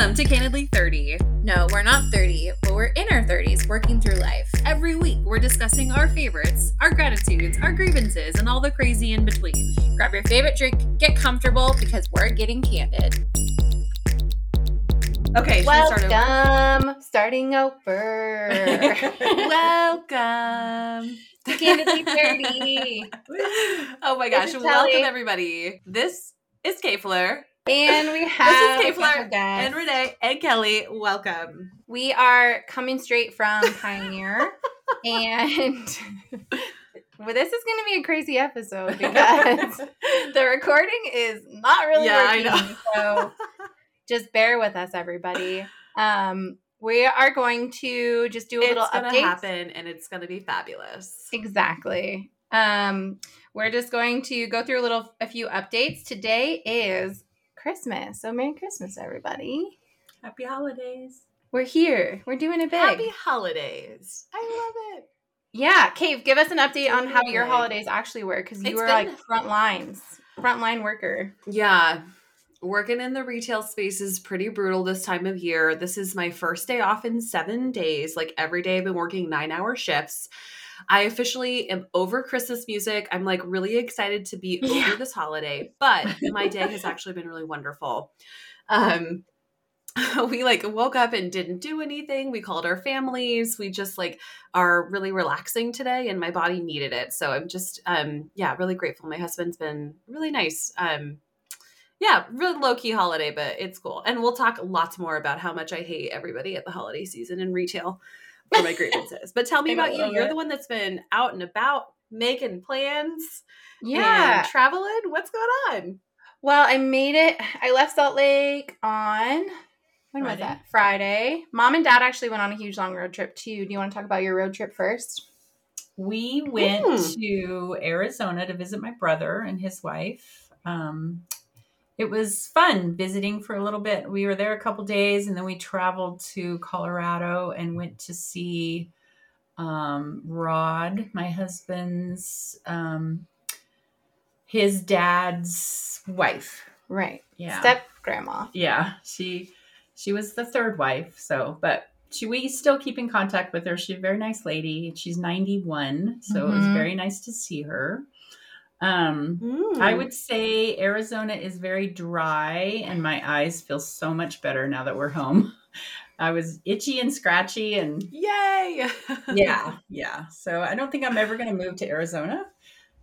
Welcome to Candidly 30. No, we're not 30, but we're in our 30s working through life. Every week, we're discussing our favorites, our gratitudes, our grievances, and all the crazy in between. Grab your favorite drink, get comfortable because we're getting candid. Okay, Welcome, starting over. Welcome. to Candidly 30. oh my gosh, welcome Kelly. everybody. This is Kay Fleur. And we This have is Kay and Renee and Kelly. Welcome. We are coming straight from Pioneer. and well, this is going to be a crazy episode because the recording is not really Yeah, I working. So just bear with us, everybody. Um, we are going to just do a little it's gonna update. happen and it's gonna be fabulous. Exactly. Um, we're just going to go through a little, a few updates. Today is Christmas, so Merry Christmas, everybody. Happy holidays. We're here. We're doing it big. Happy holidays. I love it. Yeah, Cave, give us an update on how your holidays actually were because you It's were been- like front lines, front line worker. Yeah. Working in the retail space is pretty brutal this time of year. This is my first day off in seven days. Like every day, I've been working nine hour shifts. I officially am over Christmas music. I'm like really excited to be Yeah. over this holiday, but my day has actually been really wonderful. Um, we like woke up and didn't do anything. We called our families. We just like are really relaxing today and my body needed it. So I'm just um yeah, really grateful. My husband's been really nice. Um yeah, really low key holiday, but it's cool. And we'll talk lots more about how much I hate everybody at the holiday season in retail for my grievances. But tell me about you. little You're bit. the one that's been out and about making plans Yeah. and traveling. What's going on? Well, I made it. I left Salt Lake on when was that? Friday. Mom and Dad actually went on a huge long road trip too. Do you want to talk about your road trip first? We went Mm. to Arizona to visit my brother and his wife. Um, it was fun visiting for a little bit. We were there a couple days and then we traveled to Colorado and went to see um, Rod, my husband's, um, his dad's wife. Right. Yeah. Step grandma. yeah she she was the third wife so but she we still keep in contact with her she's a very nice lady she's 91 so it was Mhm. very nice to see her um Hmm. i would say arizona is very dry and my eyes feel so much better now that we're home i was itchy and scratchy and Yay! yeah yeah so i don't think i'm ever going to move to arizona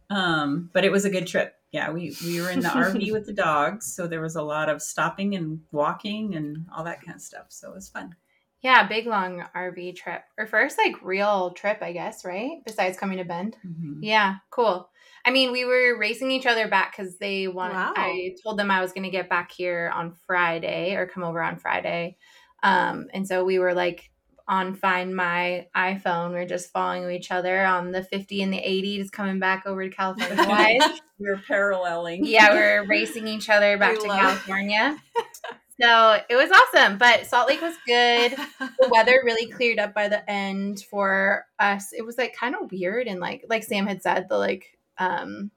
um but it was a good trip yeah we we were in the rv with the dogs so there was a lot of stopping and walking and all that kind of stuff so it was fun Yeah, big long RV trip. Or first like real trip, I guess, right? Besides coming to Bend. Mhm. Yeah, cool. I mean, we were racing each other back because they wanted. Wow. I told them I was going to get back here on Friday or come over on Friday, um, and so we were like on Find My iPhone. We are just following each other on the fifty and the eighty, just coming back over to California. we are paralleling yeah, we're racing each other back to love- California. So it was awesome, but Salt Lake was good the weather really cleared up by the end for us. It was like kind of weird and like like Sam had said, the like um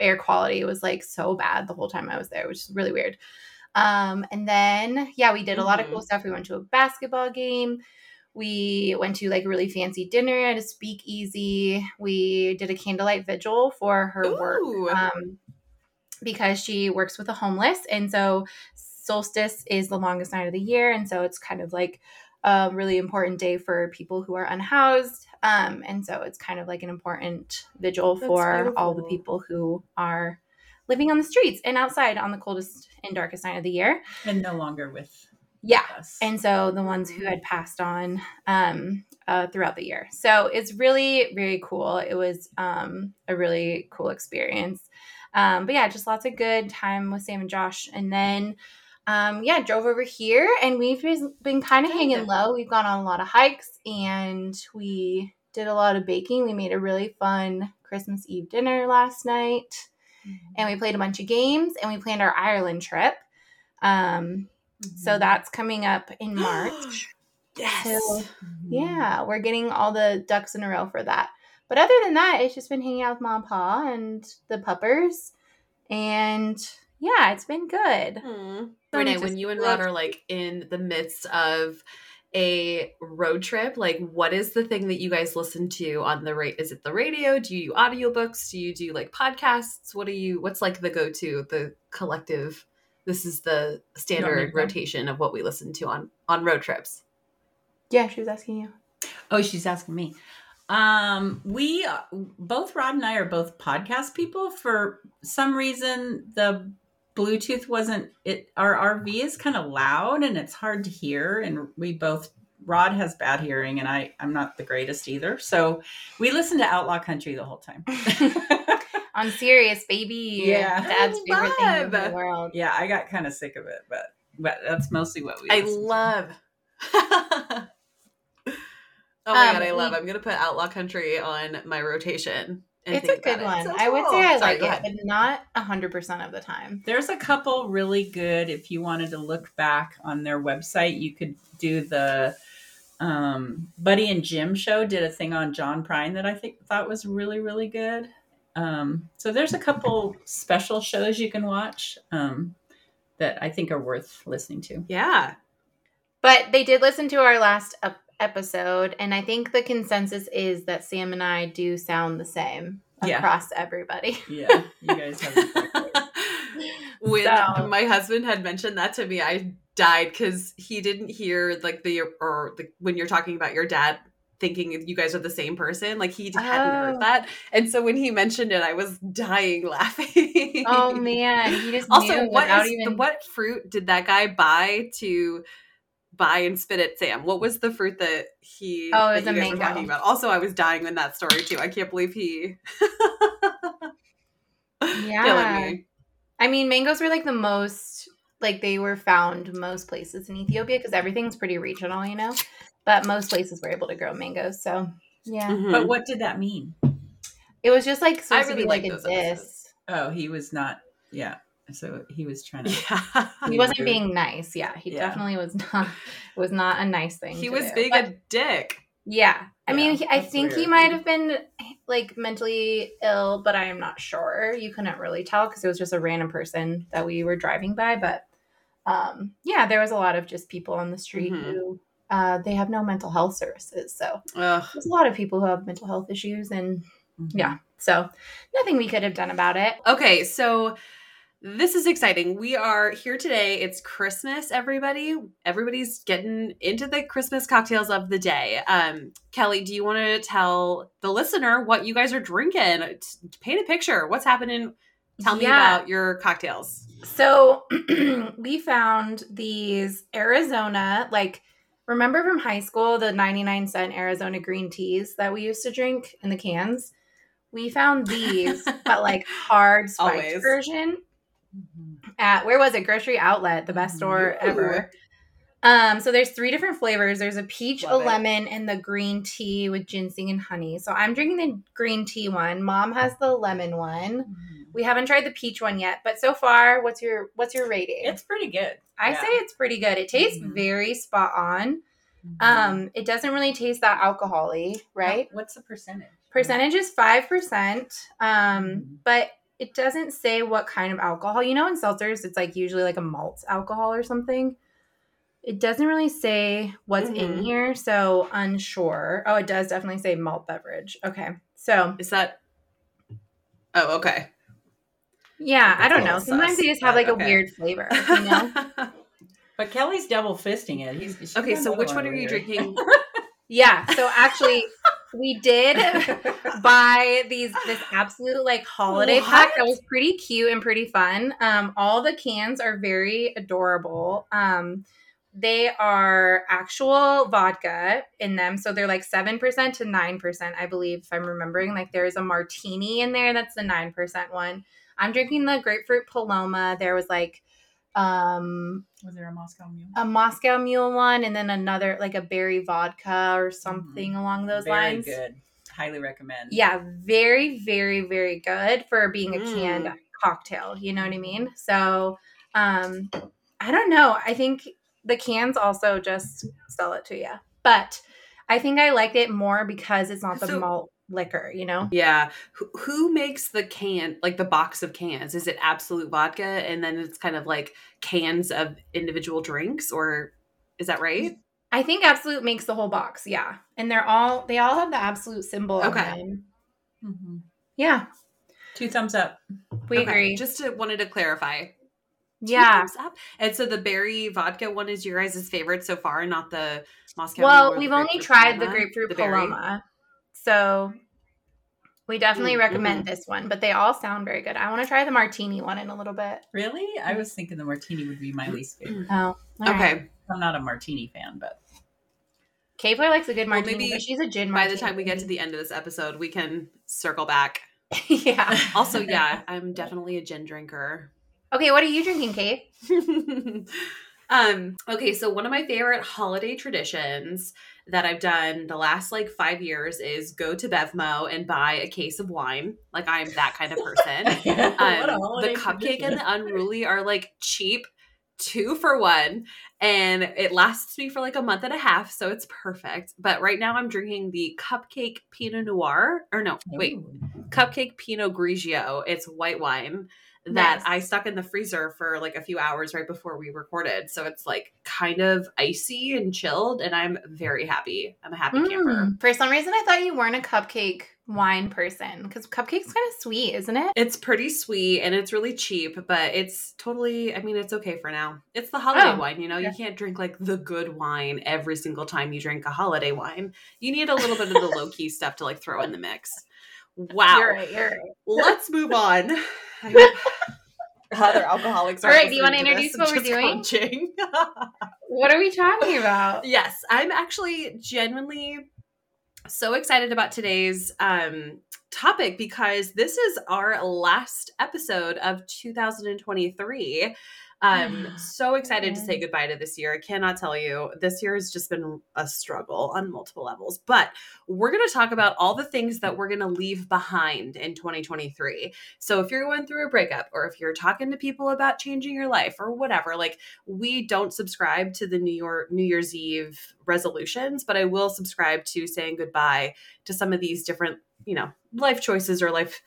air quality was like so bad the whole time I was there, which is really weird. Um and then yeah, we did a lot of Mhm. cool stuff. We went to a basketball game. We went to like a really fancy dinner at a speakeasy. We did a candlelight vigil for her work um, because she works with the homeless. And so solstice is the longest night of the year. And so it's kind of like a really important day for people who are unhoused. Um, and so it's kind of like an important vigil That's for all the people who are living on the streets and outside on the coldest and darkest night of the year. and no longer with Yeah. us And so the ones who had passed on um, uh, throughout the year. So it's really, really cool. It was um, a really cool experience. Um, but yeah, just lots of good time with Sam and Josh. And then, um, yeah, drove over here and we've been, been kind of hanging low. We've gone on a lot of hikes and we did a lot of baking. We made a really fun Christmas Eve dinner last night and we played a bunch of games and we planned our Ireland trip. Um, so that's coming up in March. yes. So, yeah, we're getting all the ducks in a row for that. But other than that, it's just been hanging out with mom and pa and the puppers. And Yeah, it's been good. Hmm. Renee, when you and Rod are like in the midst of a road trip, like what is the thing that you guys listen to on the rate? Is it the radio? Do you do audiobooks? Do you do like podcasts? What do you what's like the go-to, the collective this is the standard rotation of what we listen to on on road trips. Yeah, she was asking you. Oh, she's asking me. Um, we both Rod and I are both podcast people. For some reason, the Bluetooth wasn't it. Our RV is kind of loud and it's hard to hear. And we both Rod has bad hearing, and I I'm not the greatest either. So we listen to Outlaw Country the whole time. On Sirius Baby. Yeah. Dad's I favorite thing in the world. yeah, I got kind of sick of it, but but that's mostly what we. I listen to. love Oh my Um, god, I love. we- I'm gonna put Outlaw Country on my rotation. And It's a good about it. one. So I would cool. say I Sorry, like go it, but not hundred percent of the time. There's a couple really good. If you wanted to look back on their website, you could do the um, Buddy and Jim show. Did a thing on John Prine that I think thought was really really good. Um, so there's a couple special shows you can watch um, that I think are worth listening to. Yeah. But they did listen to our last ep- episode, and I think the consensus is that Sam and I do sound the same Yeah. across everybody. Yeah, you guys have. a great voice. when So- my husband had mentioned that to me, I died because he didn't hear like the or the, when you're talking about your dad thinking you guys are the same person. Like he hadn't Oh. heard that, and so when he mentioned it, I was dying laughing. oh man, he just also, knew what even. what fruit did that guy buy to buy and spit at Sam? What was the fruit that he? Oh, that it was you a guys were mango. talking about? Also, I was dying in that story too. I can't believe he. Yeah. killing me. I mean, mangoes were like the most like they were found most places in Ethiopia because everything's pretty regional, you know. But most places were able to grow mangoes, so yeah, Mhm. But what did that mean? it was just like supposed really to be like like a diss. episodes. Oh, he was not. Yeah, so he was trying to. yeah. He wasn't being nice. Yeah, he Yeah. definitely was not. Was not a nice thing. He to was do. being But- a dick. Yeah. I mean, he, I think he might have been like mentally ill, but I am not sure. You couldn't really tell because it was just a random person that we were driving by. But um, yeah, there was a lot of just people on the street Mhm. who uh, they have no mental health services. So Ugh. there's a lot of people who have mental health issues, and Mhm. yeah, so nothing we could have done about it. Okay, so this is exciting. We are here today. It's Christmas, everybody. Everybody's getting into the Christmas cocktails of the day. Um, Kelly, do you want to tell the listener what you guys are drinking? Paint a picture. What's happening? Tell me Yeah. about your cocktails. So we found these Arizona, like, remember from high school, the 99 cent Arizona green teas that we used to drink in the cans? We found these, but like hard spiked Always. version Mhm. at, where was it? Grocery Outlet, the best store Ooh. ever. Um, so there's three different flavors. There's a peach, Love a it. lemon, and the green tea with ginseng and honey. So I'm drinking the green tea one. Mom has the lemon one. Mhm. We haven't tried the peach one yet, but so far, what's your what's your rating? It's pretty good. I Yeah. say it's pretty good. It tastes Mhm. very spot on. Mhm. Um, it doesn't really taste that alcoholy, right? What's the percentage? Percentage is five percent. Um, Mhm. but it doesn't say what kind of alcohol. You know, in seltzers, it's like usually like a malt alcohol or something. It doesn't really say what's in Mhm. here, so unsure. Oh, it does definitely say malt beverage. Okay, so Is that? Oh, okay. yeah, I don't know. little Sometimes sus, they just have but like a weird flavor, you know. But Kelly's double fisting it. He's, okay, so which one are you here. drinking? Yeah. So actually, we did buy these this Absolut like holiday pack that was pretty cute and pretty fun. Um, all the cans are very adorable. Um, they are actual vodka in them, so they're like seven percent to nine percent, I believe, if I'm remembering. Like there is a martini in there that's the nine percent one. I'm drinking the grapefruit paloma. There was like um Was there a Moscow Mule? a Moscow Mule one, and then another like a berry vodka or something along those Mm-hmm. Very lines. good. Highly recommend. Yeah, very, very, very good for being a canned Mm. cocktail. You know what I mean? So, um, I don't know. I think the cans also just sell it to you, but I think I liked it more because it's not the So- malt liquor, you know? Yeah. Who, who makes the can, like the box of cans? Is it Absolut Vodka and then it's kind of like cans of individual drinks or is that right? I think Absolut makes the whole box, yeah. And they're all they all have the Absolut symbol on Okay. them. Mhm. Yeah, Two thumbs up. we Okay, agree. Just to, wanted to clarify. Two yeah. thumbs up. And so the berry vodka one is your guys' favorite so far, not the Moscow. Well, we've only grapefruit tried the grapefruit the berry. paloma. So we definitely Mm, recommend this one, but they all sound very good. I want to try the martini one in a little bit. Really? I was thinking the martini would be my least favorite. Oh, all right. Okay. I'm not a martini fan, but Kayla likes a good Well, martini, maybe but she's a gin By martini. the time we get to the end of this episode, we can circle back. yeah. Also, yeah, I'm definitely a gin drinker. Okay, what are you drinking, Kate? Um okay so one of my favorite holiday traditions that i've done the last like five years is go to bevmo and buy a case of wine. Like i'm that kind of person. Um, the cupcake and the unruly are like cheap two for one and it lasts me for like a month and a half so it's perfect. But right now i'm drinking the cupcake pinot noir or no wait Ooh. cupcake pinot grigio. It's white wine that Nice. i stuck in the freezer for like a few hours right before we recorded so it's like kind of icy and chilled and i'm very happy i'm a happy camper Mm. For some reason, I thought you weren't a cupcake wine person because cupcake's kind of sweet, isn't it? it's pretty sweet and it's really cheap but it's totally i mean it's okay for now it's the holiday Oh, wine you know you can't drink like the good wine every single time you drink a holiday wine you need a little bit of the low-key stuff to like throw in the mix wow You're right. You're right. let's move on other alcoholics All right, do you wanna introduce what we're doing? What are we talking about? yes i'm actually genuinely so excited about today's um topic because this is our last episode of 2023 um so excited to say goodbye to this year. I cannot tell you this year has just been a struggle on multiple levels but we're going to talk about all the things that we're going to leave behind in 2023 so if you're going through a breakup or if you're talking to people about changing your life or whatever like we don't subscribe to the new york new year's eve resolutions but i will subscribe to saying goodbye to some of these different you know life choices or life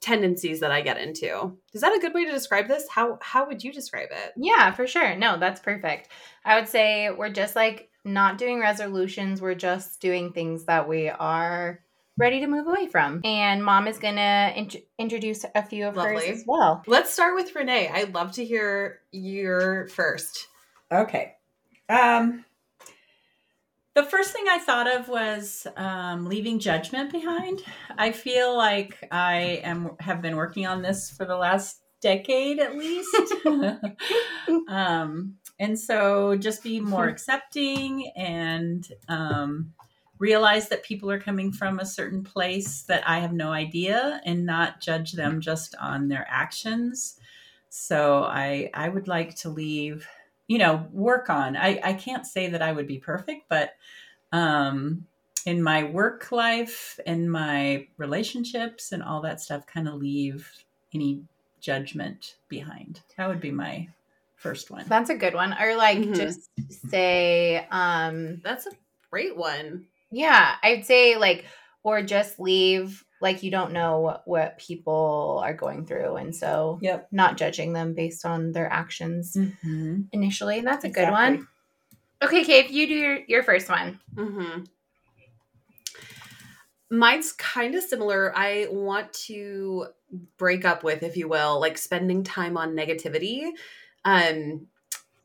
tendencies that i get into is that a good way to describe this how how would you describe it Yeah, for sure. No, that's perfect. I would say we're just like not doing resolutions. We're just doing things that we are ready to move away from. And mom is going to int- introduce a few of Lovely. hers as well. let's start with renee i'd love to hear your first Okay. Um, the first thing I thought of was um, leaving judgment behind. I feel like I am have been working on this for the last decade at least. um, and so just be more accepting and um, realize that people are coming from a certain place that I have no idea and not judge them just on their actions. So I I would like to leave you know work on i i can't say that i would be perfect but um in my work life and my relationships and all that stuff kind of leave any judgment behind that would be my first one That's a good one. Or like Mhm. just say, um, that's a great one yeah, I'd say like, or just leave like you don't know what, what people are going through. And so yep not judging them based on their actions mm-hmm. initially. That's a good one. Okay, Kate, you do your, your first one. Mm-hmm. Mine's kind of similar. I want to break up with, if you will, like spending time on negativity. Um,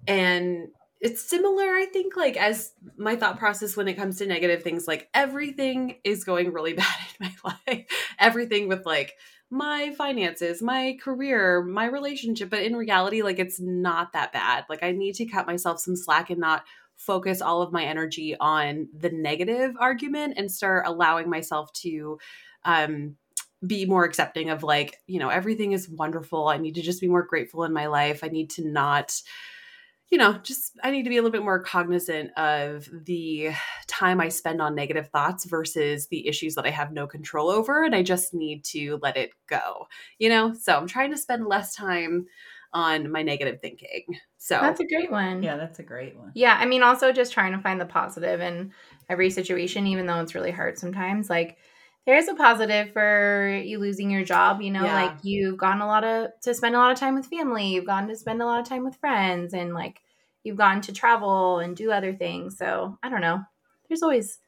and it's similar, I think, like as my thought process when it comes to negative things, like everything is going really bad in my life. everything with like my finances, my career, my relationship. But in reality, like it's not that bad. Like I need to cut myself some slack and not focus all of my energy on the negative argument and start allowing myself to um be more accepting of like you know everything is wonderful i need to just be more grateful in my life i need to not you know just i need to be a little bit more cognizant of the time i spend on negative thoughts versus the issues that i have no control over and i just need to let it go you know so i'm trying to spend less time on my negative thinking so That's a great one. yeah that's a great one Yeah, I mean, also just trying to find the positive in every situation, even though it's really hard sometimes. Like, there is a positive for you losing your job. You know, Yeah. like you've gotten a lot of to spend a lot of time with family. You've gotten to spend a lot of time with friends, and like you've gotten to travel and do other things. So I don't know. There's always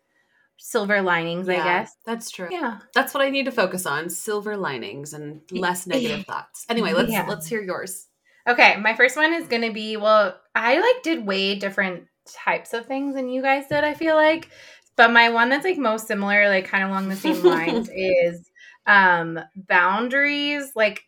silver linings, I guess. That's true. Yeah. That's what I need to focus on: silver linings and less negative thoughts. Anyway, let's Yeah. let's hear yours. Okay, my first one is gonna be well, I like did way different types of things than you guys did, I feel like. But my one that's like most similar, like kind of along the same lines, is um boundaries. Like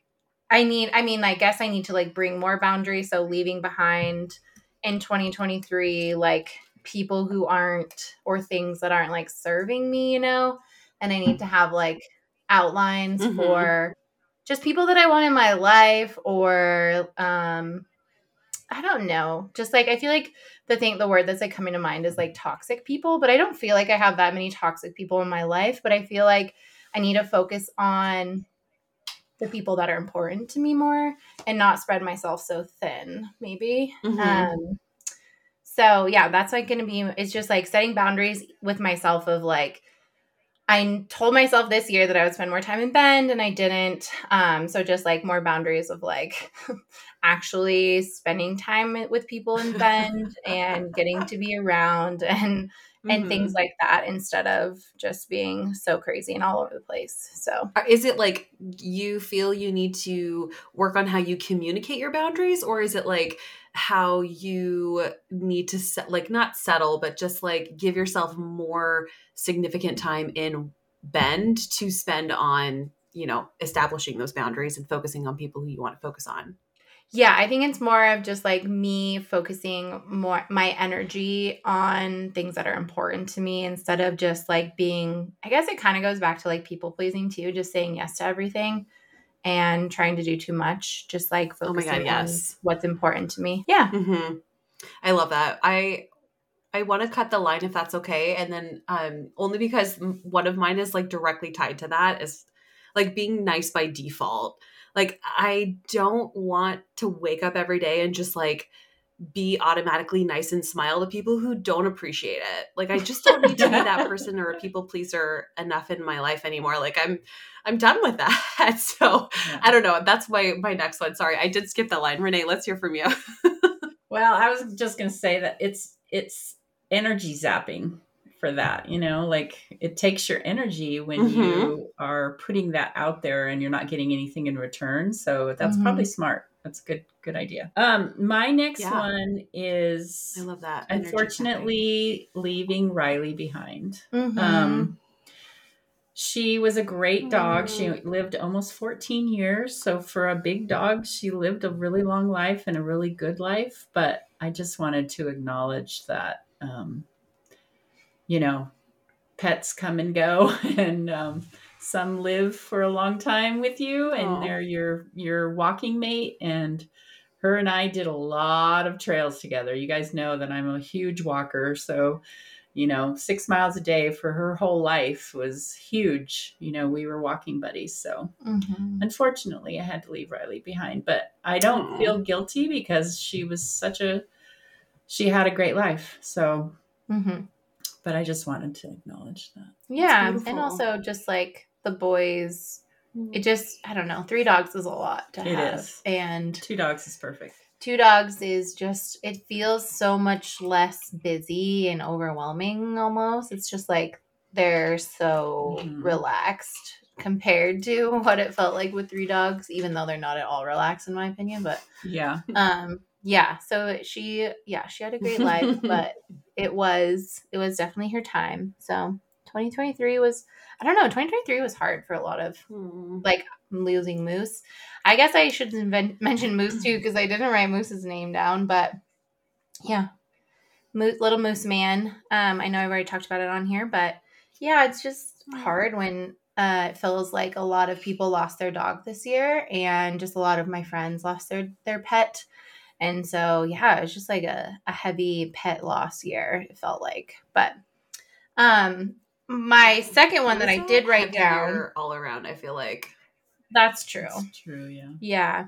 I need I mean, I guess I need to like bring more boundaries. So leaving behind in 2023, like people who aren't or things that aren't like serving me, you know? And I need to have like outlines Mhm. for just people that I want in my life or um I don't know. Just like I feel like the thing the word that's like coming to mind is like toxic people, but I don't feel like I have that many toxic people in my life, but I feel like I need to focus on the people that are important to me more and not spread myself so thin, maybe. Mhm. Um so yeah, that's like gonna be it's just like setting boundaries with myself of like I told myself this year that I would spend more time in Bend and I didn't. Um, so just like more boundaries of like actually spending time with people in Bend and getting to be around and and Mhm. things like that instead of just being so crazy and all over the place. So Is it like you feel you need to work on how you communicate your boundaries, or is it like how you need to set, like not settle, but just like give yourself more significant time in Bend to spend on, you know, establishing those boundaries and focusing on people who you want to focus on? Yeah, I think it's more of just like me focusing more my energy on things that are important to me instead of just like being I guess it kind of goes back to like people pleasing too, just saying yes to everything and trying to do too much, just like Oh my focusing on what's important to me. Yeah. hmm I love that. I I want to cut the line if that's okay, and then um only because one of mine is like directly tied to that is like being nice by default. Like I don't want to wake up every day and just like be automatically nice and smile to people who don't appreciate it. Like I just don't need to be that person or a people pleaser enough in my life anymore. Like I'm I'm done with that. So Yeah. I don't know. That's my my next one. Sorry, I did skip that line. Renee, let's hear from you. Well, I was just going to say that it's it's energy zapping for that, you know, like it takes your energy when Mhm. you are putting that out there and you're not getting anything in return. So that's Mhm. probably smart. That's a good good idea. Um my next Yeah. one is I love that. energy unfortunately leaving Riley behind. Mhm. Um, she was a great dog. She lived almost 14 years. So, for a big dog, she lived a really long life and a really good life. But I just wanted to acknowledge that, um, you know, pets come and go, and um, some live for a long time with you, and Aw. they're your your walking mate. And her and I did a lot of trails together. You guys know that I'm a huge walker, so you know, six miles a day for her whole life was huge. You know, we were walking buddies. So Mhm. unfortunately, I had to leave Riley behind, but I don't Aw. feel guilty because she was such a, she had a great life. So, Mhm. But I just wanted to acknowledge that. Yeah, and also just like the boys it just I don't know, three dogs is a lot to It have. is. And Two dogs is perfect. two dogs is just it feels so much less busy and overwhelming almost it's just like they're so Mhm. relaxed compared to what it felt like with three dogs even though they're not at all relaxed in my opinion but Yeah. um yeah so she yeah she had a great life but it was it was definitely her time so 2023 was i don't know 2023 was hard for a lot of Hmm. like losing Moose. I guess I should invent, mention Moose too because I didn't write Moose's name down, but yeah, Moose, little Moose man. Um, I know I've already talked about it on here, but yeah, it's just hard when uh, it feels like a lot of people lost their dog this year, and just a lot of my friends lost their their pet. And so, yeah, it's just like a, a heavy pet loss year, it felt like. But um my second one that I did write down. all around. I feel like That's true. That's true. Yeah. Yeah.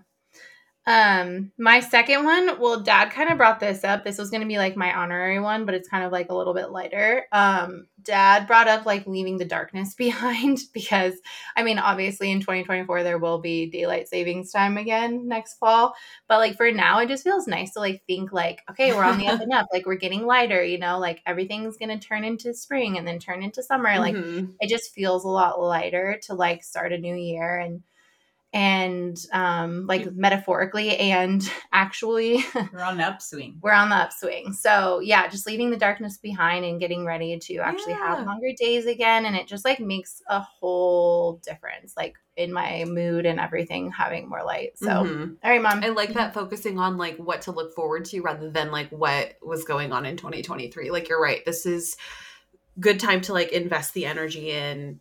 Um, my second one, well, dad kind of brought this up. This was going to be like my honorary one, but it's kind of like a little bit lighter. Um, dad brought up like leaving the darkness behind because I mean, obviously in 2024 there will be daylight savings time again next fall, but like for now it just feels nice to like think like, okay, we're on the up and up, like we're getting lighter, you know, like everything's going to turn into spring and then turn into summer. Like Mhm. it just feels a lot lighter to like start a new year and and um like metaphorically and actually We're on the upswing. we're on the upswing so yeah just leaving the darkness behind and getting ready to actually Yeah. have longer days again and it just like makes a whole difference like in my mood and everything having more light so Mhm. all right mom I like that focusing on like what to look forward to rather than like what was going on in 2023. Like you're right. This is good time to like invest the energy in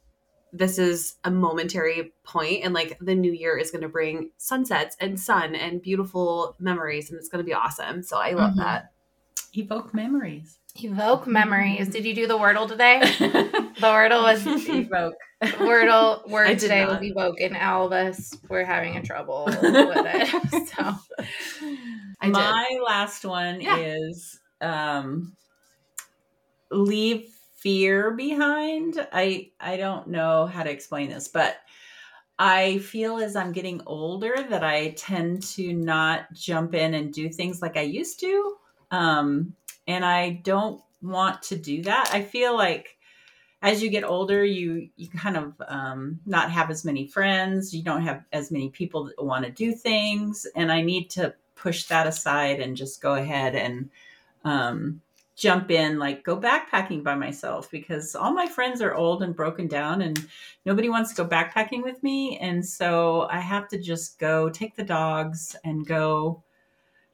this is a momentary point and like the new year is going to bring sunsets and sun and beautiful memories and it's going to be awesome. So I love Mhm. that. Evoke memories. evoke memories did you do the wordle today the wordle was Evoke. wordle I word today not. was evoke and all of us were having a trouble with it so I did. My last one Yeah. is um, leave fear behind. I I don't know how to explain this, but I feel as I'm getting older that I tend to not jump in and do things like I used to. Um, and I don't want to do that. I feel like as you get older, you you kind of um, not have as many friends. You don't have as many people that want to do things, and I need to push that aside and just go ahead and um, jump in, like go backpacking by myself because all my friends are old and broken down, and nobody wants to go backpacking with me, and so I have to just go take the dogs and go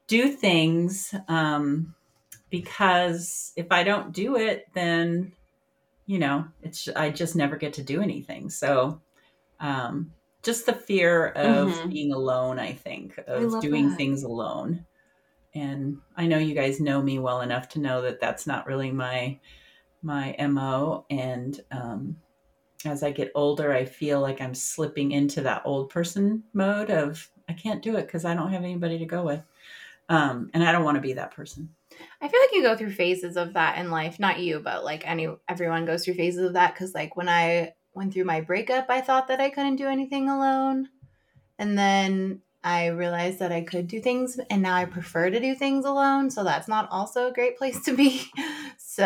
do things. Um, because if I don't do it, then you know, it's I just never get to do anything. So, um, just the fear of Mhm. being alone, I think, of love doing that. things alone. And I know you guys know me well enough to know that that's not really my my mo. And um, as I get older, I feel like I'm slipping into that old person mode of I can't do it because I don't have anybody to go with, um, and I don't want to be that person. I feel like you go through phases of that in life. Not you, but like any everyone goes through phases of that. Because like when I went through my breakup, I thought that I couldn't do anything alone, and then I realized that I could do things, and now I prefer to do things alone. So that's not also a great place to be. So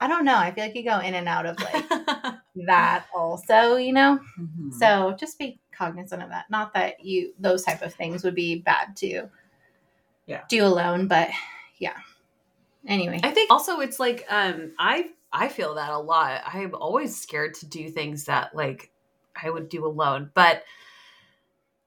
I don't know. I feel like you go in and out of like that also, you know. Mhm. So just be cognizant of that. Not that you those type of things would be bad to Yeah. do alone, but yeah. Anyway. I think also it's like um I I feel that a lot. I'm always scared to do things that like I would do alone. But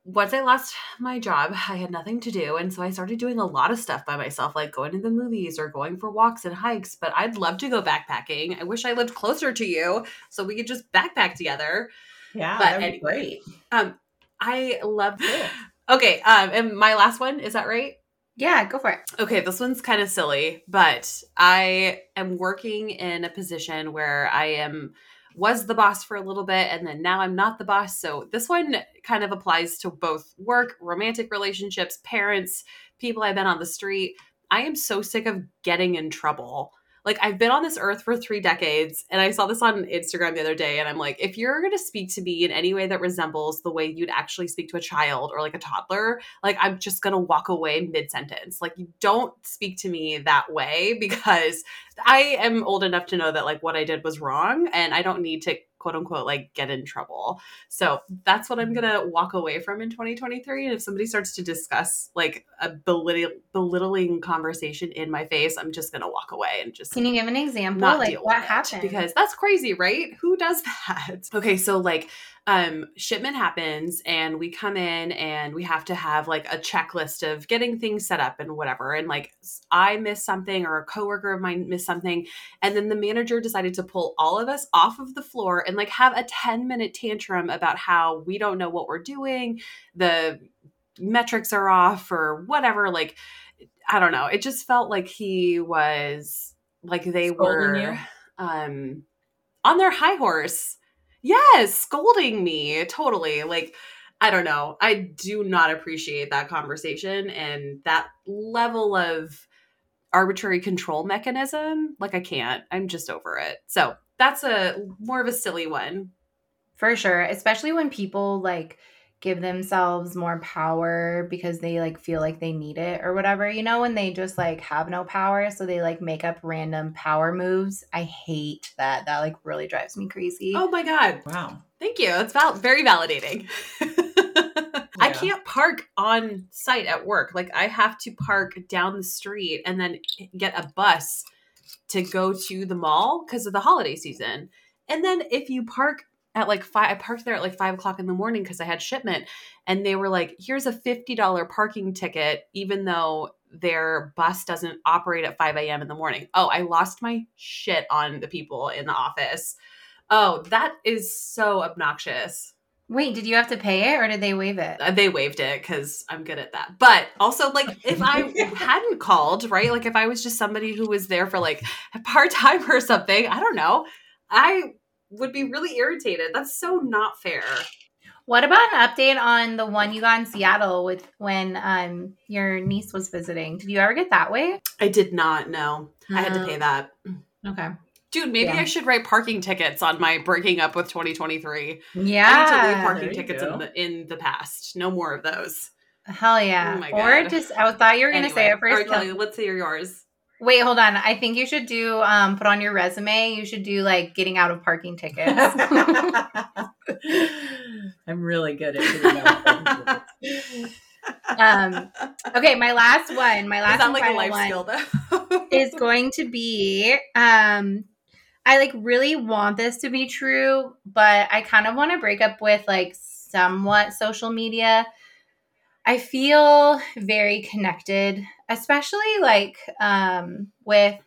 once I lost my job, I had nothing to do. And so I started doing a lot of stuff by myself, like going to the movies or going for walks and hikes. But I'd love to go backpacking. I wish I lived closer to you so we could just backpack together. yeah, but anyway. great. Um, I love this. Okay, um, and my last one, is that right? yeah, go for it. Okay, this one's kind of silly, but I am working in a position where I am was the boss for a little bit and then now I'm not the boss. So this one kind of applies to both work, romantic relationships, parents, people I've been on the street. I am so sick of getting in trouble. Like I've been on this earth for 3 decades and I saw this on Instagram the other day and I'm like if you're to speak to me in any way that resembles the way you'd actually speak to a child or like a toddler, like I'm just gonna walk away mid sentence. Like you don't speak to me that way because I am old enough to know that like what I did was wrong and I don't need to quote unquote like get in trouble. So that's what I'm gonna walk away from in 2023. And if somebody starts to discuss like a belittle- belittling conversation in my face, I'm just gonna walk away and just Can you give an example? not like what happened? because that's crazy right who does that okay so like um shipment happens and we come in and we have to have like a checklist of getting things set up and whatever and like I missed something or a coworker of mine missed something and then the manager decided to pull all of us off of the floor and like have a 10 minute tantrum about how we don't know what we're doing the metrics are off or whatever like i don't know it just felt like he was like they Scolding were you? um on their high horse yes scolding me totally like I don't know. I do not appreciate that conversation and that level of arbitrary control mechanism. Like I can't. I'm just over it. So that's a more of a silly one. For sure, especially when people like give themselves more power because they like feel like they need it or whatever. You know, when they just like have no power, so they like make up random power moves. I hate that. That like really drives me crazy. Oh my god. Wow. Thank you. It's val- very validating. I can't park on site at work. Like I have to park down the street and then get a bus to go to the mall because of the holiday season. And then if you park at like five, I parked there at like five o'clock in the morning because I had shipment, and they were like, "Here's a fifty dollar parking ticket," even though their bus doesn't operate at five a.m. in the morning. Oh, I lost my shit on the people in the office. Oh, that is so obnoxious. Wait, did you have to pay it or did they waive it? Uh, They waived it because I'm good at that. But also, like, if I hadn't called, right? Like, if I was just somebody who was there for like part time or something, I don't know, I would be really irritated. That's so not fair. What about an update on the one you got in Seattle with when um your niece was visiting? Did you ever get that way? I did not know. I had to pay that. Okay. Dude, maybe Yeah. I should write parking tickets on my breaking up with 2023. Yeah. I need to leave Yeah. parking there you tickets go. in the, in the past. No more of those. Hell yeah. Oh my or God. just I thought you were gonna say it first. all right, Kelly, let's hear yours. Wait, hold on. I think you should do um put on your resume. You should do like getting out of parking tickets. I'm really good at getting out of um okay, my last one, my last Is that like a life one skill though? is going to be um I like really want this to be true, but I kind of want to break up with like somewhat social media. I feel very connected, especially like um with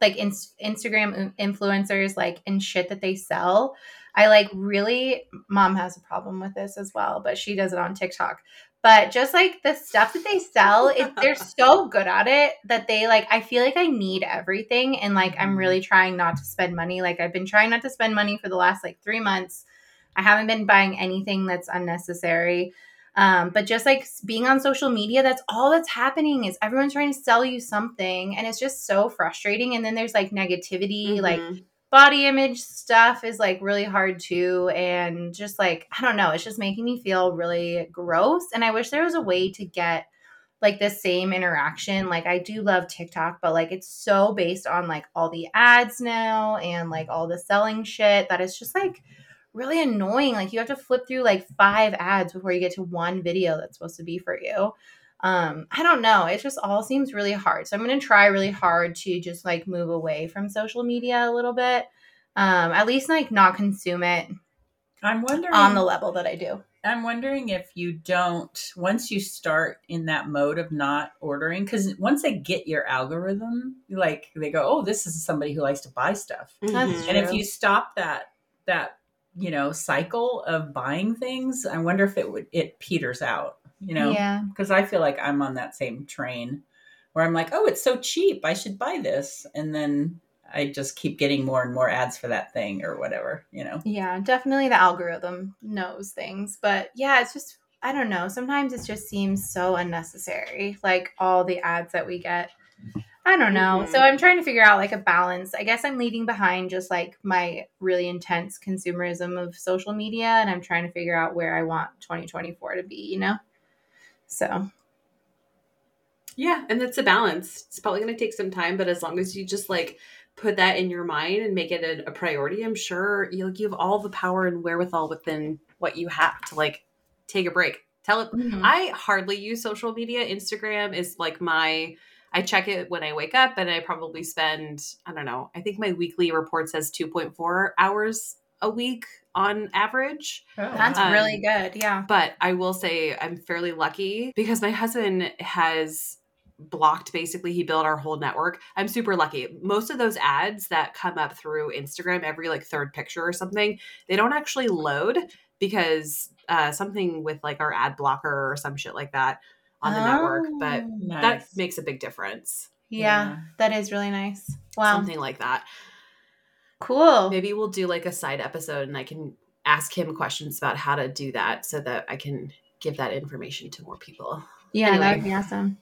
like in- Instagram influencers like and shit that they sell. I like really mom has a problem with this as well, but she does it on TikTok. But just like the stuff that they sell, it, they're so good at it that they like. I feel like I need everything, and like I'm really trying not to spend money. Like I've been trying not to spend money for the last like three months. I haven't been buying anything that's unnecessary. Um, but just like being on social media, that's all that's happening is everyone's trying to sell you something, and it's just so frustrating. And then there's like negativity, like Mhm. Body image stuff is like really hard too and just like i don't know it's just making me feel really gross and i wish there was a way to get like the same interaction like i do love tiktok but like it's so based on like all the ads now and like all the selling shit that it's just like really annoying like you have to flip through like five ads before you get to one video that's supposed to be for you um i don't know it just all seems really hard so i'm going to try really hard to just like move away from social media a little bit um at least like not consume it I'm wondering on the level that i do. I'm wondering if you don't once you start in that mode of not ordering because once they get your algorithm, like they go, oh, this is somebody who likes to buy stuff, That's Mhm. and if you stop that that you know cycle of buying things, I wonder if it would it peters out, you know, yeah because I feel like I'm on that same train where I'm like, oh, it's so cheap, I should buy this, and then I just keep getting more and more ads for that thing or whatever, you know. yeah definitely the algorithm knows things but yeah it's just i don't know sometimes it just seems so unnecessary like all the ads that we get I don't know. Mhm. So I'm trying to figure out like a balance. I guess I'm leaving behind just like my really intense consumerism of social media and I'm trying to figure out where I want 2024 to be, you know? So, Yeah, and that's a balance. It's probably going to take some time, but as long as you just like put that in your mind and make it a, a priority, I'm sure you'll give all the power and wherewithal within what you have to like take a break. Tell it. mhm. I hardly use social media. Instagram is like my. I check it when I wake up, and I probably spend I don't know. I think my weekly report says 2.4 hours a week on average. that's Um, really good. Yeah. But I will say I'm fairly lucky because my husband has blocked basically he built our whole network. I'm super lucky. Most of those ads that come up through Instagram every like third picture or something, they don't actually load because uh something with like our ad blocker or some shit like that on the network, but Oh. Nice. that makes a big difference. Yeah, Yeah. that is really nice. Wow. Something like that. Cool. Maybe we'll do like a side episode and I can ask him questions about how to do that so that I can give that information to more people. Yeah, Anyway. that would be awesome.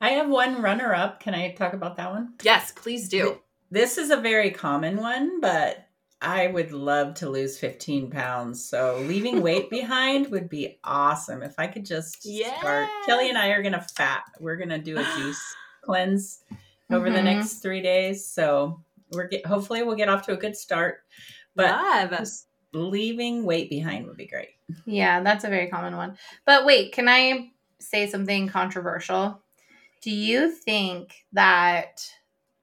I have one runner up. Can I talk about that one? Yes, please do. This is a very common one, but I would love to lose 15 pounds. So leaving weight behind would be awesome. If I could just start. Kelly and I are going to fat. We're going to do a juice cleanse over the Mhm. next three days. So we're get, hopefully we'll get off to a good start. But Love. leaving weight behind would be great. Yeah, that's a very common one. But wait, can I say something controversial? Do you think that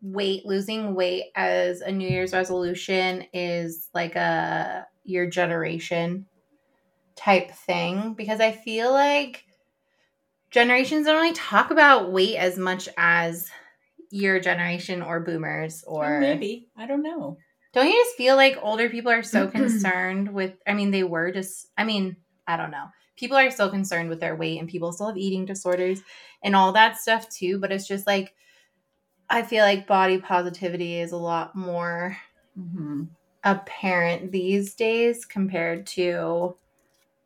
weight losing weight as a New Year's resolution is like a your generation type thing? Because I feel like generations don't really talk about weight as much as your generation or boomers or maybe. I don't know. don't you just feel like older people are so concerned with I mean they were just I mean, I don't know. People are so concerned with their weight and people still have eating disorders and all that stuff too, but it's just like I feel like body positivity is a lot more hmm apparent these days compared to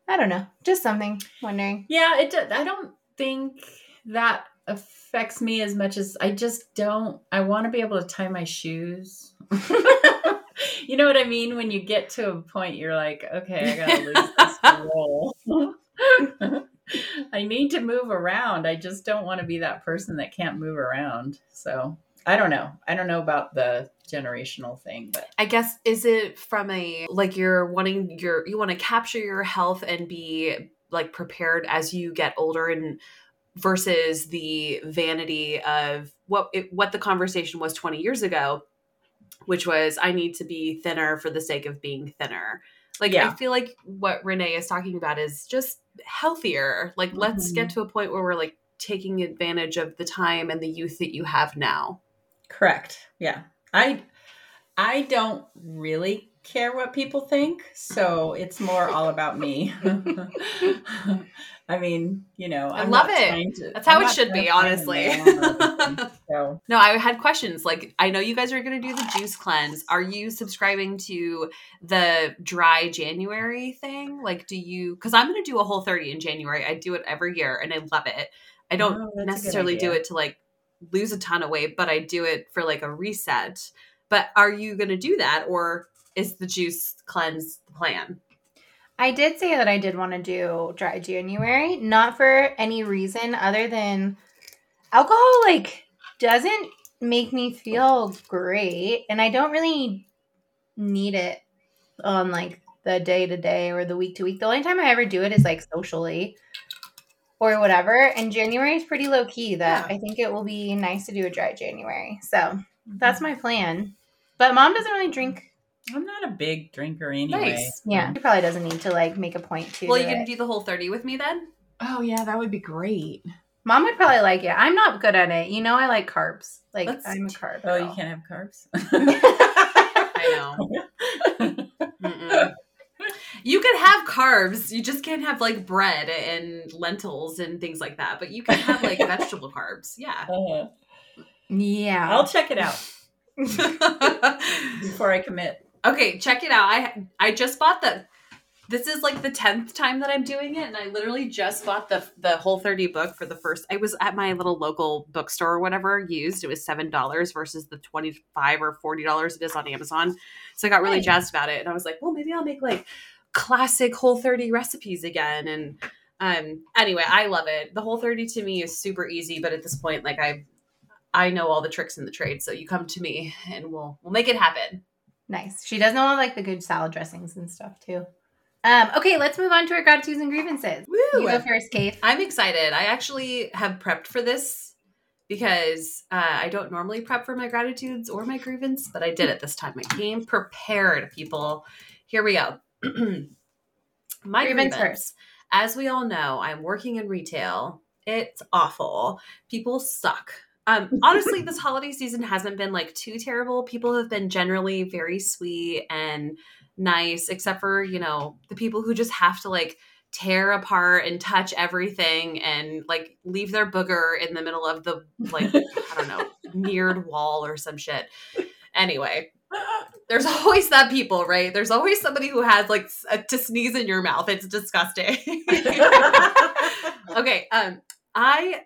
I don't know, just something wondering. Yeah, it. I don't think that affects me as much as I just don't. I want to be able to tie my shoes. you know what I mean? When you get to a point, you're like, okay, I gotta lose this roll. I need to move around. I just don't want to be that person that can't move around. So I don't know. I don't know about the generational thing, but I guess is it from a like you're wanting your you want to capture your health and be like prepared as you get older and versus the vanity of what it, what the conversation was 20 years ago which was I need to be thinner for the sake of being thinner. Like Yeah. I feel like what Renea is talking about is just healthier. Like let's Mhm. get to a point where we're like taking advantage of the time and the youth that you have now. Correct. Yeah. I I don't really care what people think, so it's more all about me. I mean, you know, I I'm love it. to- That's how I'm it should be, to find a honestly. man or anything, so No, I had questions. Like, I know you guys are going to do the juice cleanse. Are you subscribing to the dry January thing? Like, do you? Because I'm going to do a whole 30 in January. I do it every year and I love it. I don't Oh, that's a good necessarily do it to like lose a ton of weight, but I do it for like a reset. But are you going to do that or is the juice cleanse the plan? I did say that I did want to do dry January, not for any reason other than alcohol like doesn't make me feel great and I don't really need it on like the day to day or the week to week. The only time I ever do it is like socially or whatever. And January is pretty low key that Yeah. I think it will be nice to do a dry January. So mm-hmm. that's my plan. But mom doesn't really drink. I'm not a big drinker anyway. Nice. Yeah, she probably doesn't need to like make a point to. Well, do you it. going to do the whole 30 with me then? Oh yeah, that would be great. Mom would probably like it. I'm not good at it. You know, I like carbs. Like Let's- I'm a carb. Oh, you can't have carbs. I know. You can have carbs. You just can't have like bread and lentils and things like that. But you can have like vegetable carbs. Yeah. Uh, Yeah. I'll check it out before I commit. Okay, check it out. I I just bought the. This is like the tenth time that I'm doing it, and I literally just bought the the whole thirty book for the first. I was at my little local bookstore or whatever. Used it was seven dollars versus the twenty five or forty dollars it is on Amazon. So I got really jazzed about it, and I was like, well, maybe I'll make like classic whole 30 recipes again and um anyway i love it the whole 30 to me is super easy but at this point like i i know all the tricks in the trade so you come to me and we'll we'll make it happen nice. She does know all like the good salad dressings and stuff too. Um, okay, let's move on to our gratitudes and grievances. You go first, Kate. i'm excited i actually have prepped for this because uh, i don't normally prep for my gratitudes or my grievance but i did it this time i came prepared people here we go my Grievance grievance, first. as we all know, I'm working in retail. It's awful. People suck. Um, honestly, this holiday season hasn't been like too terrible. People have been generally very sweet and nice, except for, you know, the people who just have to like tear apart and touch everything and like leave their booger in the middle of the like, I don't know, mirrored wall or some shit. Anyway, there's always that people, right? There's always somebody who has like a, to sneeze in your mouth. It's disgusting. okay, um, I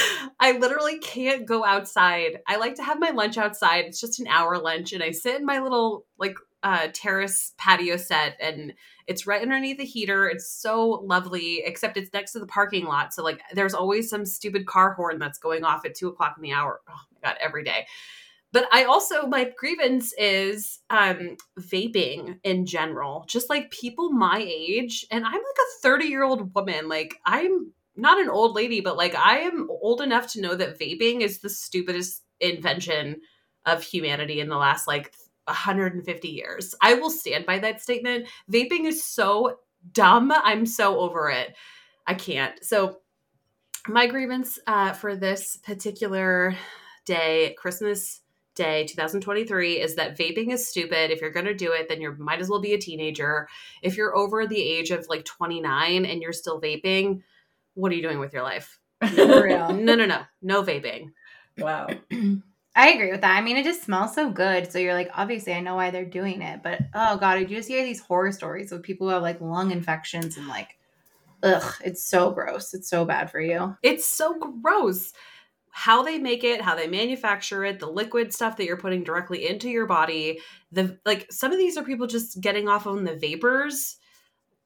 I literally can't go outside. I like to have my lunch outside. It's just an hour lunch, and I sit in my little like uh, terrace patio set, and it's right underneath the heater. It's so lovely, except it's next to the parking lot. So like, there's always some stupid car horn that's going off at two o'clock in the hour. Oh my god, every day. But I also my grievance is um vaping in general. Just like people my age, and I'm like a 30 year old woman. Like I'm not an old lady, but like I am old enough to know that vaping is the stupidest invention of humanity in the last like 150 years. I will stand by that statement. Vaping is so dumb. I'm so over it. I can't. So, my grievance uh, for this particular day, Christmas Day 2023, is that vaping is stupid. If you're going to do it, then you might as well be a teenager. If you're over the age of like 29 and you're still vaping, what are you doing with your life? No, no, no, no, no vaping. Wow. I agree with that. I mean, it just smells so good. So you're like, obviously, I know why they're doing it. But oh god, I just hear these horror stories of people who have like lung infections and like, ugh, it's so gross. It's so bad for you. It's so gross. How they make it, how they manufacture it, the liquid stuff that you're putting directly into your body. The like, some of these are people just getting off on the vapors.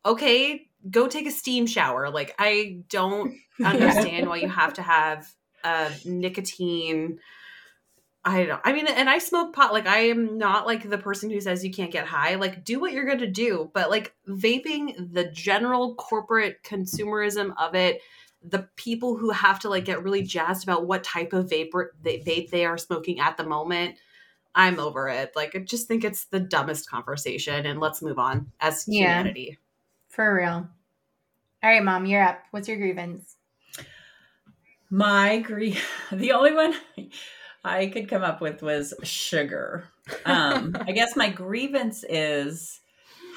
Okay, go take a steam shower. Like, I don't understand why you have to have a nicotine I don't. I mean, and I smoke pot. Like, I am not like the person who says you can't get high. Like, do what you're going to do. But like vaping, the general corporate consumerism of it, the people who have to like get really jazzed about what type of vapor they vape they are smoking at the moment. I'm over it. Like, I just think it's the dumbest conversation, and let's move on as Yeah. humanity. For real. All right, mom, you're up. What's your grievance? My grie the only one I could come up with was sugar. Um, I guess my grievance is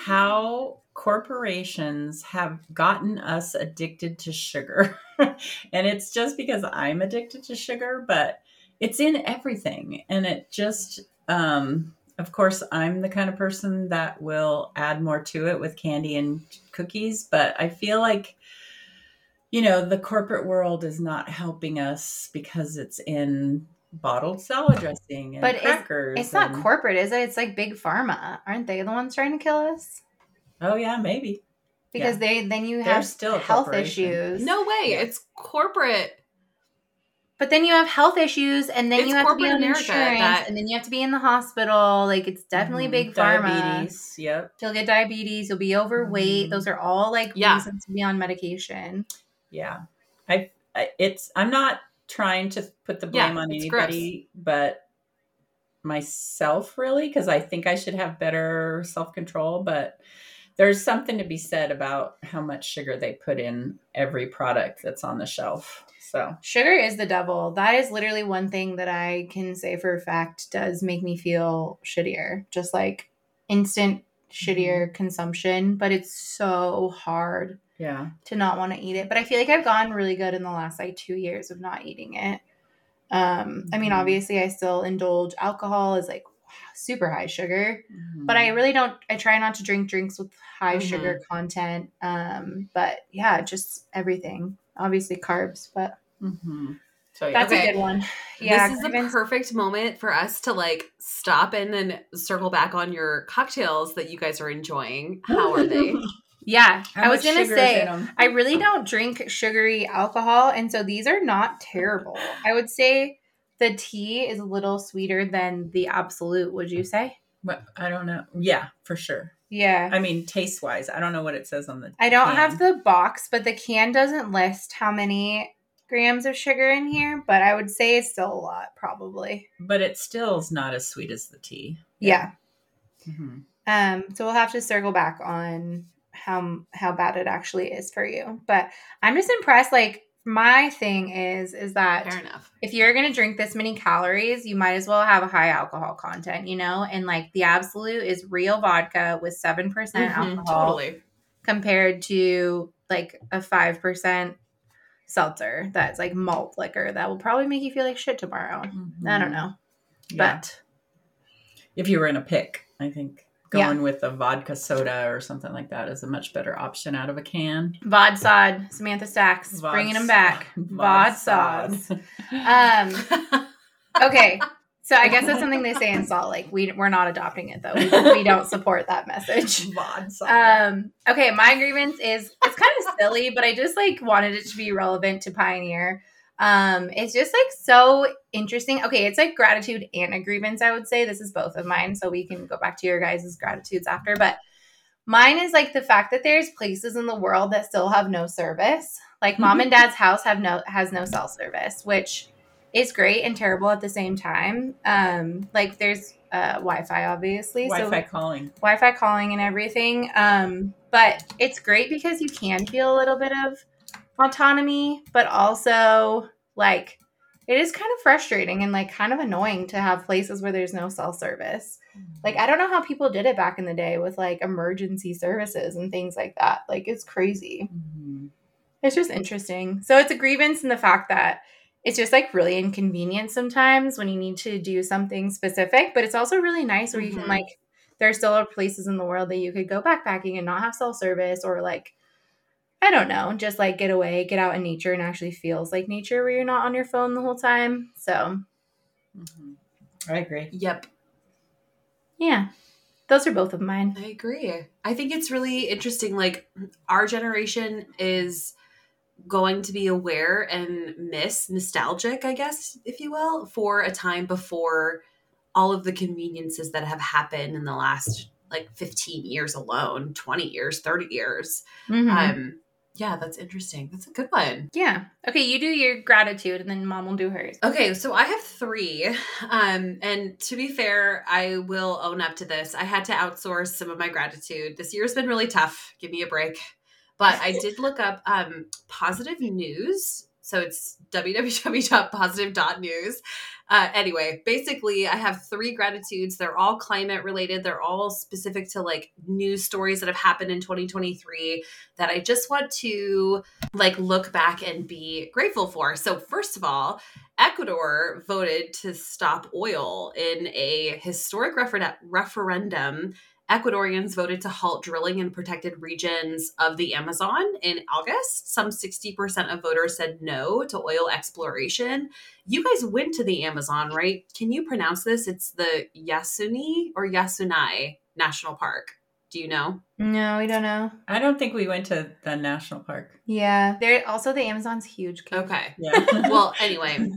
how corporations have gotten us addicted to sugar. and it's just because I'm addicted to sugar, but it's in everything. And it just, um, of course, I'm the kind of person that will add more to it with candy and cookies, but I feel like you know the corporate world is not helping us because it's in bottled salad dressing and But it's- crackers. It's not and- corporate, is it? It's like big pharma. Aren't they the ones trying to kill us? Oh yeah, maybe. Because Yeah. they then you They're have still health issues. No way. Yeah. It's corporate. But then you have health issues, and then It's you have to be on America insurance, that- and then you have to be in the hospital. Like it's definitely Mhm. big pharma. Diabetes. Yep. You'll get diabetes. You'll be overweight. Mhm. Those are all like Yeah. reasons to be on medication. Yeah. I, I it's I'm not trying to put the Yeah, blame on it's anybody, but myself really because I think I should have better self-control, but there's something to be said about how much sugar they put in every product that's on the shelf. So, Sugar is the devil. That is literally one thing that I can say for a fact does make me feel shittier. Just like instant shittier consumption, but it's so hard yeah. to not want to eat it. But I feel like I've gotten really good in the last like two years of not eating it. Um, I mean, Mhm. obviously, I still indulge alcohol is like super high sugar, but Mm-hmm. I really don't. I try not to drink drinks with high Mhm. sugar content. Um, but yeah, just everything. Obviously, carbs, but mm-hmm. So yeah. that's Okay. a good one. Yeah, this is the perfect moment for us to like stop and then circle back on your cocktails that you guys are enjoying. How are they? yeah. How I was gonna say. I really don't drink sugary alcohol, and so these are not terrible. I would say the tea is a little sweeter than the Absolut. Would you say? I don't know. Yeah, for sure. Yeah. I mean, taste wise, I don't know what it says on the. I don't can. have the box, but the can doesn't list how many grams of sugar in here, but I would say it's still a lot, probably. but it still is not as sweet as the tea. Yeah. Mhm. Um, so we'll have to circle back on how how bad it actually is for you. But I'm just impressed. Like my thing is is that Fair enough. if you're gonna drink this many calories, you might as well have a high alcohol content, you know? And like the Absolut is real vodka with seven percent Mhm, alcohol totally. compared to like a five percent seltzer that's like malt liquor that will probably make you feel like shit tomorrow. I don't Mhm. know. Yeah. But if you were in a pick, I think Yeah. going with a vodka soda or something like that is a much better option out of a can. Vod Sod, Samantha Stacks, bringing them back. Vod Sod. Um, okay. So I guess that's something they say in Salt Lake. We, we're not adopting it though. We, we don't support that message. Vod sod. Um, okay, my grievance is it's kind of silly, but I just like wanted it to be relevant to Pioneer. Um, it's just like so interesting. Okay, it's like gratitude and a grievance, I would say. This is both of mine, so we can go back to your guys' gratitudes after. But mine is like the fact that there's places in the world that still have no service. Like mom and dad's house have no has no cell service, which is great and terrible at the same time. Um, like there's uh, Wi-Fi, obviously. so Wi-Fi calling. Wi-Fi calling and everything. Um, but it's great because you can feel a little bit of autonomy, but also like it is kind of frustrating and like kind of annoying to have places where there's no cell service. Like I don't know how people did it back in the day with like emergency services and things like that. Like it's crazy. Mhm. It's just interesting. So it's a grievance in the fact that it's just like really inconvenient sometimes when you need to do something specific, but it's also really nice where you Mhm. can like there still are places in the world that you could go backpacking and not have cell service or like I don't know, just like get away, get out in nature and actually feels like nature where you're not on your phone the whole time. So, Mhm. I agree. yep. yeah. Those are both of mine. I agree. I think it's really interesting. Like, our generation is going to be aware and miss nostalgic, I guess, if you will, for a time before all of the conveniences that have happened in the last like 15 years alone, 20 years, 30 years. Mhm. Um, yeah, that's interesting. That's a good one. yeah. Okay, you do your gratitude and then mom will do hers. Okay, so I have three. Um, and to be fair, I will own up to this. I had to outsource some of my gratitude. This year's been really tough. Give me a break. But I did look up um, positive news. So it's www.positive.news. Uh, anyway, basically, I have three gratitudes. They're all climate related. They're all specific to like news stories that have happened in 2023 that I just want to like look back and be grateful for. So, first of all, Ecuador voted to stop oil in a historic refer- referendum. Ecuadorians voted to halt drilling in protected regions of the Amazon in August. Some 60% of voters said no to oil exploration. You guys went to the Amazon, right? Can you pronounce this? It's the Yasuni or Yasunai National Park. Do you know? No, we don't know. I don't think we went to the national park. Yeah. There also the Amazon's huge. Kate. Okay. Yeah. Well, anyway,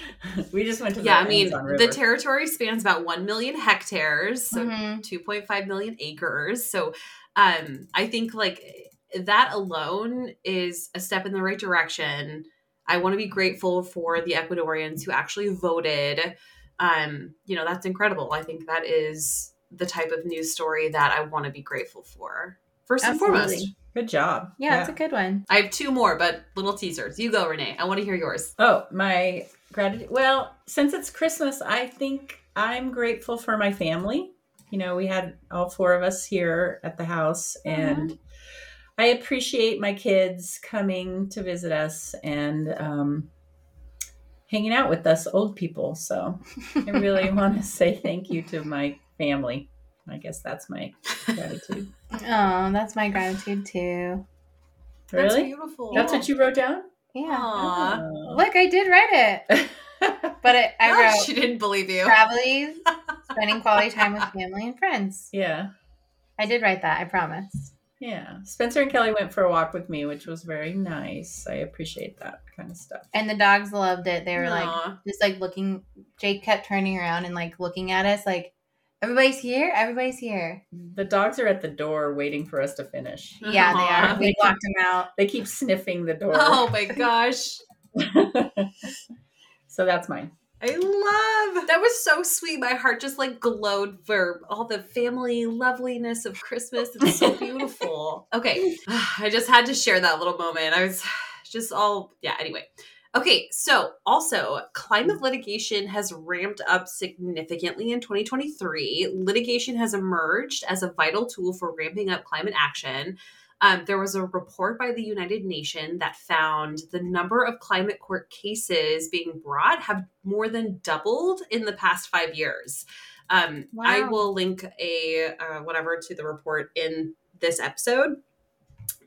we just went to the yeah, I mean, Amazon the territory spans about 1 million hectares, so Mhm. 2.5 million acres. So, um, I think like that alone is a step in the right direction. I want to be grateful for the Ecuadorians who actually voted. Um, you know, that's incredible. I think that is the type of news story that I want to be grateful for. First and foremost. Good job. Yeah, it's a good one. I have two more, but little teasers. You go, Renea. I want to hear yours. Oh, my gratitude. Well, since it's Christmas, I think I'm grateful for my family. You know, we had all four of us here at the house, and I appreciate my kids coming to visit us and um, hanging out with us old people. So I really want to say thank you to my family. I guess that's my gratitude. Oh, that's my gratitude too. That's Really? beautiful. That's what you wrote down? Yeah. Aw. Oh. Look, I did write it, but it, I Ah, wrote she didn't believe you. traveling, spending quality time with family and friends. yeah. I did write that. I promise. Yeah. Spencer and Kelly went for a walk with me, which was very nice. I appreciate that kind of stuff. And the dogs loved it. They were like just like looking. Jake kept turning around and like looking at us, like everybody's here. Everybody's here. The dogs are at the door waiting for us to finish. Yeah, they are. We locked them out. They keep sniffing the door. Oh my gosh. so that's mine. I love that was so sweet. My heart just like glowed for all the family loveliness of Christmas. It's so beautiful. Okay. I just had to share that little moment. I was just all yeah, anyway. Okay, so also climate litigation has ramped up significantly in 2023. Litigation has emerged as a vital tool for ramping up climate action. Um, there was a report by the United Nations that found the number of climate court cases being brought have more than doubled in the past five years. Um, I will link a uh, whatever to the report in this episode.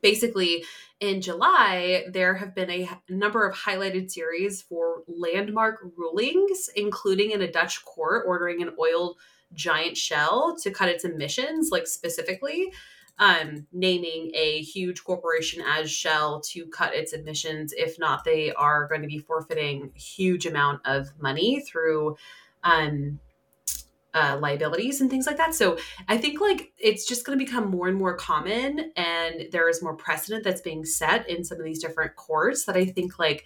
Basically, in July, there have been a number of highlighted series for landmark rulings, including in a Dutch court ordering an oil giant shell to cut its emissions, like specifically um, naming a huge corporation as Shell to cut its emissions. If not, they are going to be forfeiting huge amount of money through um, uh, liabilities and things like that. So I think like it's just going to become more and more common, and there is more precedent that's being set in some of these different courts that I think like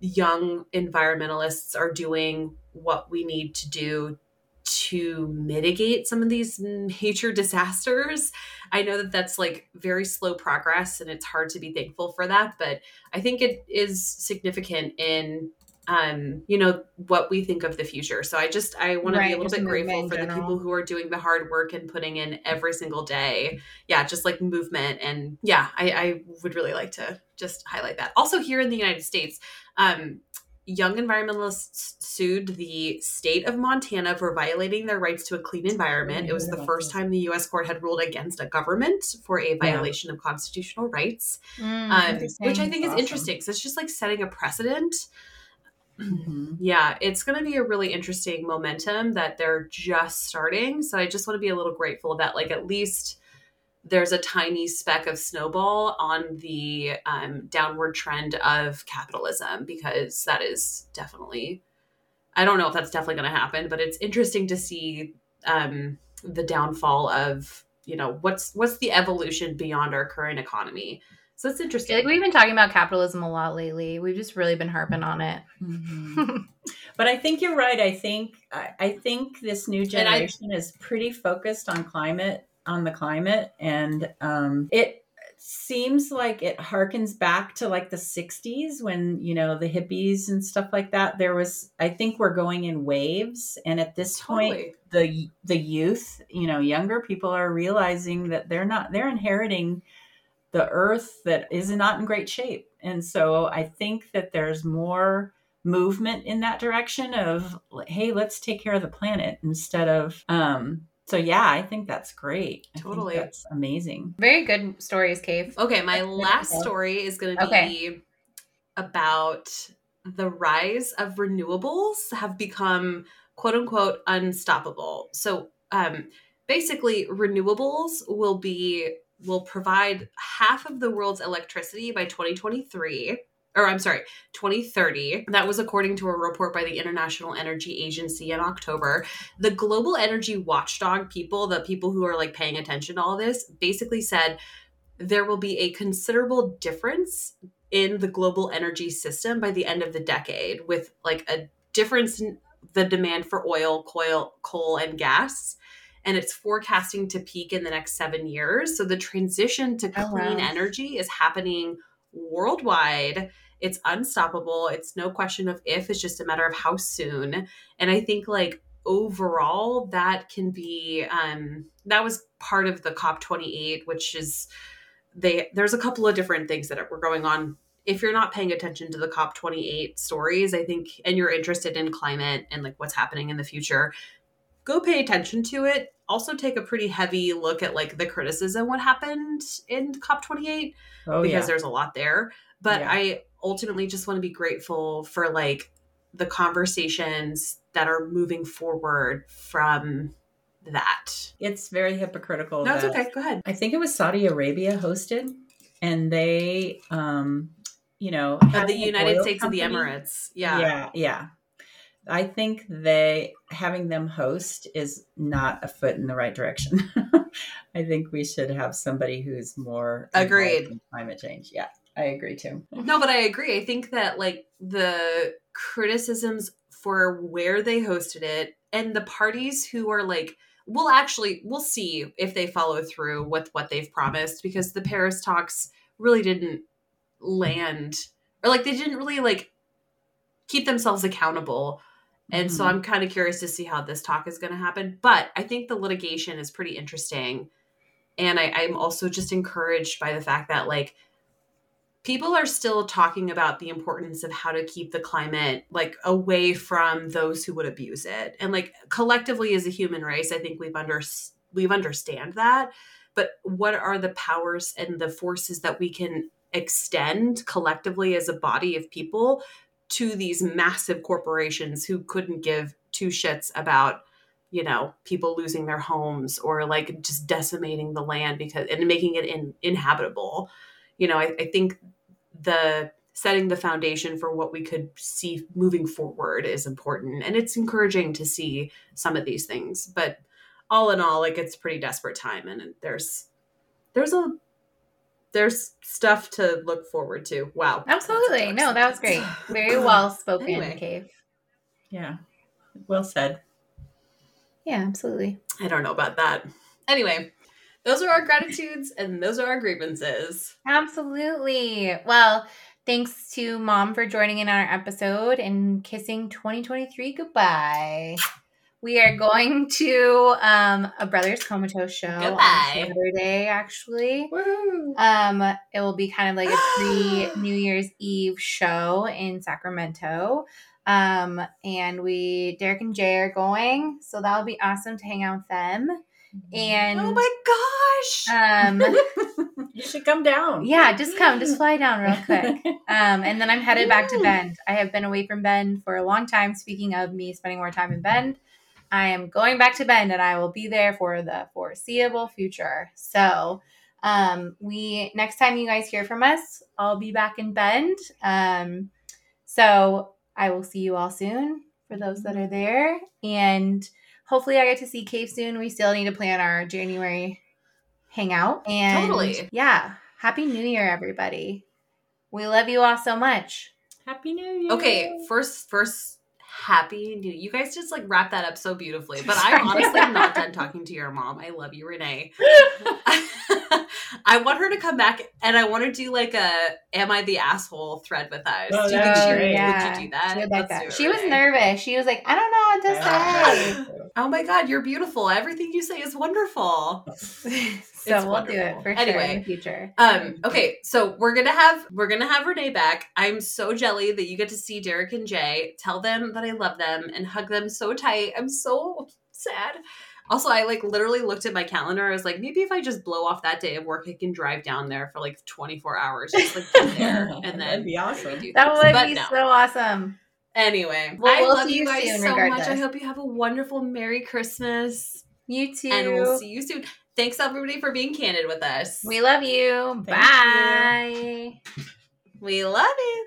young environmentalists are doing what we need to do to mitigate some of these major disasters. I know that that's like very slow progress and it's hard to be thankful for that, but I think it is significant in um you know what we think of the future. So I just I want to be a little bit grateful for the people who are doing the hard work and putting in every single day. Yeah, just like movement and yeah, I I would really like to just highlight that. Also here in the United States, um young environmentalists sued the state of Montana for violating their rights to a clean environment. It was the first time the US court had ruled against a government for a violation of constitutional rights, Mm, um, which I think is Awesome. interesting because it's just like setting a precedent. Mhm. Yeah, it's going to be a really interesting momentum that they're just starting. So I just want to be a little grateful that, like, at least there's a tiny speck of snowball on the um, downward trend of capitalism because that is definitely, I don't know if that's definitely going to happen, but it's interesting to see um, the downfall of, you know, what's what's the evolution beyond our current economy. So it's interesting. like we've been talking about capitalism a lot lately. We've just really been harping on it. Mhm. but I think you're right. I think I, I think this new I- generation is pretty focused on climate, on the climate, and um, it seems like it harkens back to like the 60s when you know the hippies and stuff like that there was i think we're going in waves and at this point Totally. the the youth you know younger people are realizing that they're not they're inheriting the earth that is not in great shape and so i think that there's more movement in that direction of hey let's take care of the planet instead of um so yeah i think that's great I think Totally. that's amazing Very good stories, Cave. Okay, my last story is going to be Okay. about the rise of renewables have become quote unquote unstoppable. So, um, basically, renewables will be will provide half of the world's electricity by 2023 or I'm sorry, 2030. That was according to a report by the International Energy Agency in October. The global energy watchdog people, the people who are like paying attention to all this, basically said there will be a considerable difference in the global energy system by the end of the decade with like a difference in the demand for oil, coal, coal and gas and it's forecasting to peak in the next 7 years. So the transition to Oh, clean wow. energy is happening worldwide. It's unstoppable. It's no question of if, it's just a matter of how soon. And I think like overall that can be um that was part of the COP28 which is they there's a couple of different things that were going on if you're not paying attention to the COP28 stories, I think, and you're interested in climate and like what's happening in the future, go pay attention to it. Also, take a pretty heavy look at like the criticism what happened in COP28 oh because yeah there's a lot there. But Yeah. I ultimately just want to be grateful for like the conversations that are moving forward from that. it's very hypocritical No, it's okay. Go ahead. I think it was Saudi Arabia hosted, and they, um, you know, Of the United States of the Emirates. Yeah. yeah, yeah. I think they having them host is not a foot in the right direction. I think we should have somebody who's more Agreed. climate change. Yeah, I agree too. No, but I agree. I think that like the criticisms for where they hosted it and the parties who are like we'll actually we'll see if they follow through with what they've promised because the Paris talks really didn't land or like they didn't really like keep themselves accountable. And so Mhm. I'm kind of curious to see how this talk is going to happen. But I think the litigation is pretty interesting. And I, I'm also just encouraged by the fact that, like, people are still talking about the importance of how to keep the climate like away from those who would abuse it and like collectively as a human race i think we've under we've understand that but what are the powers and the forces that we can extend collectively as a body of people to these massive corporations who couldn't give two shits about you know people losing their homes or like just decimating the land because and making it in, inhabitable. You know I, I think the setting the foundation for what we could see moving forward is important and it's encouraging to see some of these things. But all in all like it's pretty desperate time and there's there's a there's stuff to look forward to. Wow. Absolutely. No, that was great. Very well spoken, anyway. Cave. Yeah. Well said. Yeah, absolutely. I don't know about that. Anyway, those are our gratitudes and those are our grievances. Absolutely. Well, thanks to mom for joining in on our episode and kissing 2023 goodbye. We are going to um, a Brothers Comatose show Goodbye. on Saturday, actually. Um, it will be kind of like a pre New Year's Eve show in Sacramento. Um, and we, Derek and Jay are going. So that will be awesome to hang out with them. Mm-hmm. And oh my gosh. Um, you should come down. Yeah, just come, just fly down real quick. Um, and then I'm headed back to Bend. I have been away from Bend for a long time. Speaking of me spending more time in Bend, I am going back to Bend and I will be there for the foreseeable future. So, um, we next time you guys hear from us, I'll be back in Bend. Um, so I will see you all soon for those that are there, and hopefully I get to see Cave soon. We still need to plan our January hangout, and totally, yeah. Happy New Year, everybody! We love you all so much. Happy New Year. Okay, first, first happy new you guys just like wrap that up so beautifully but i'm honestly not done talking to your mom. I love you renea. I want her to come back and i want to do like a am i the asshole thread with us? Oh, do you think she would, yeah. would you do that, she, like that. she was nervous. She was like i don't know what to say oh my god you're beautiful everything you say is wonderful so it's we'll wonderful. do it for anyway, sure in the future um okay so we're gonna have we're gonna have renea back i'm so jelly that you get to see derek and jay tell them that i love them and hug them so tight i'm so sad also, I like literally looked at my calendar. I was like, maybe if I just blow off that day of work, I can drive down there for like 24 hours, just like get there, and then That'd be awesome. That would but be no. so awesome. Anyway, well, I we'll love see you guys soon, so regardless. much. I hope you have a wonderful Merry Christmas. You too. And we'll see you soon. Thanks everybody for being candid with us. We love you. Thank Bye. You. We love you.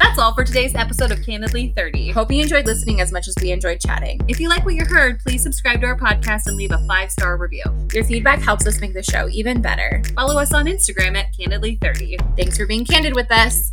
That's all for today's episode of Candidly 30. Hope you enjoyed listening as much as we enjoyed chatting. If you like what you heard, please subscribe to our podcast and leave a five star review. Your feedback helps us make the show even better. Follow us on Instagram at Candidly30. Thanks for being candid with us.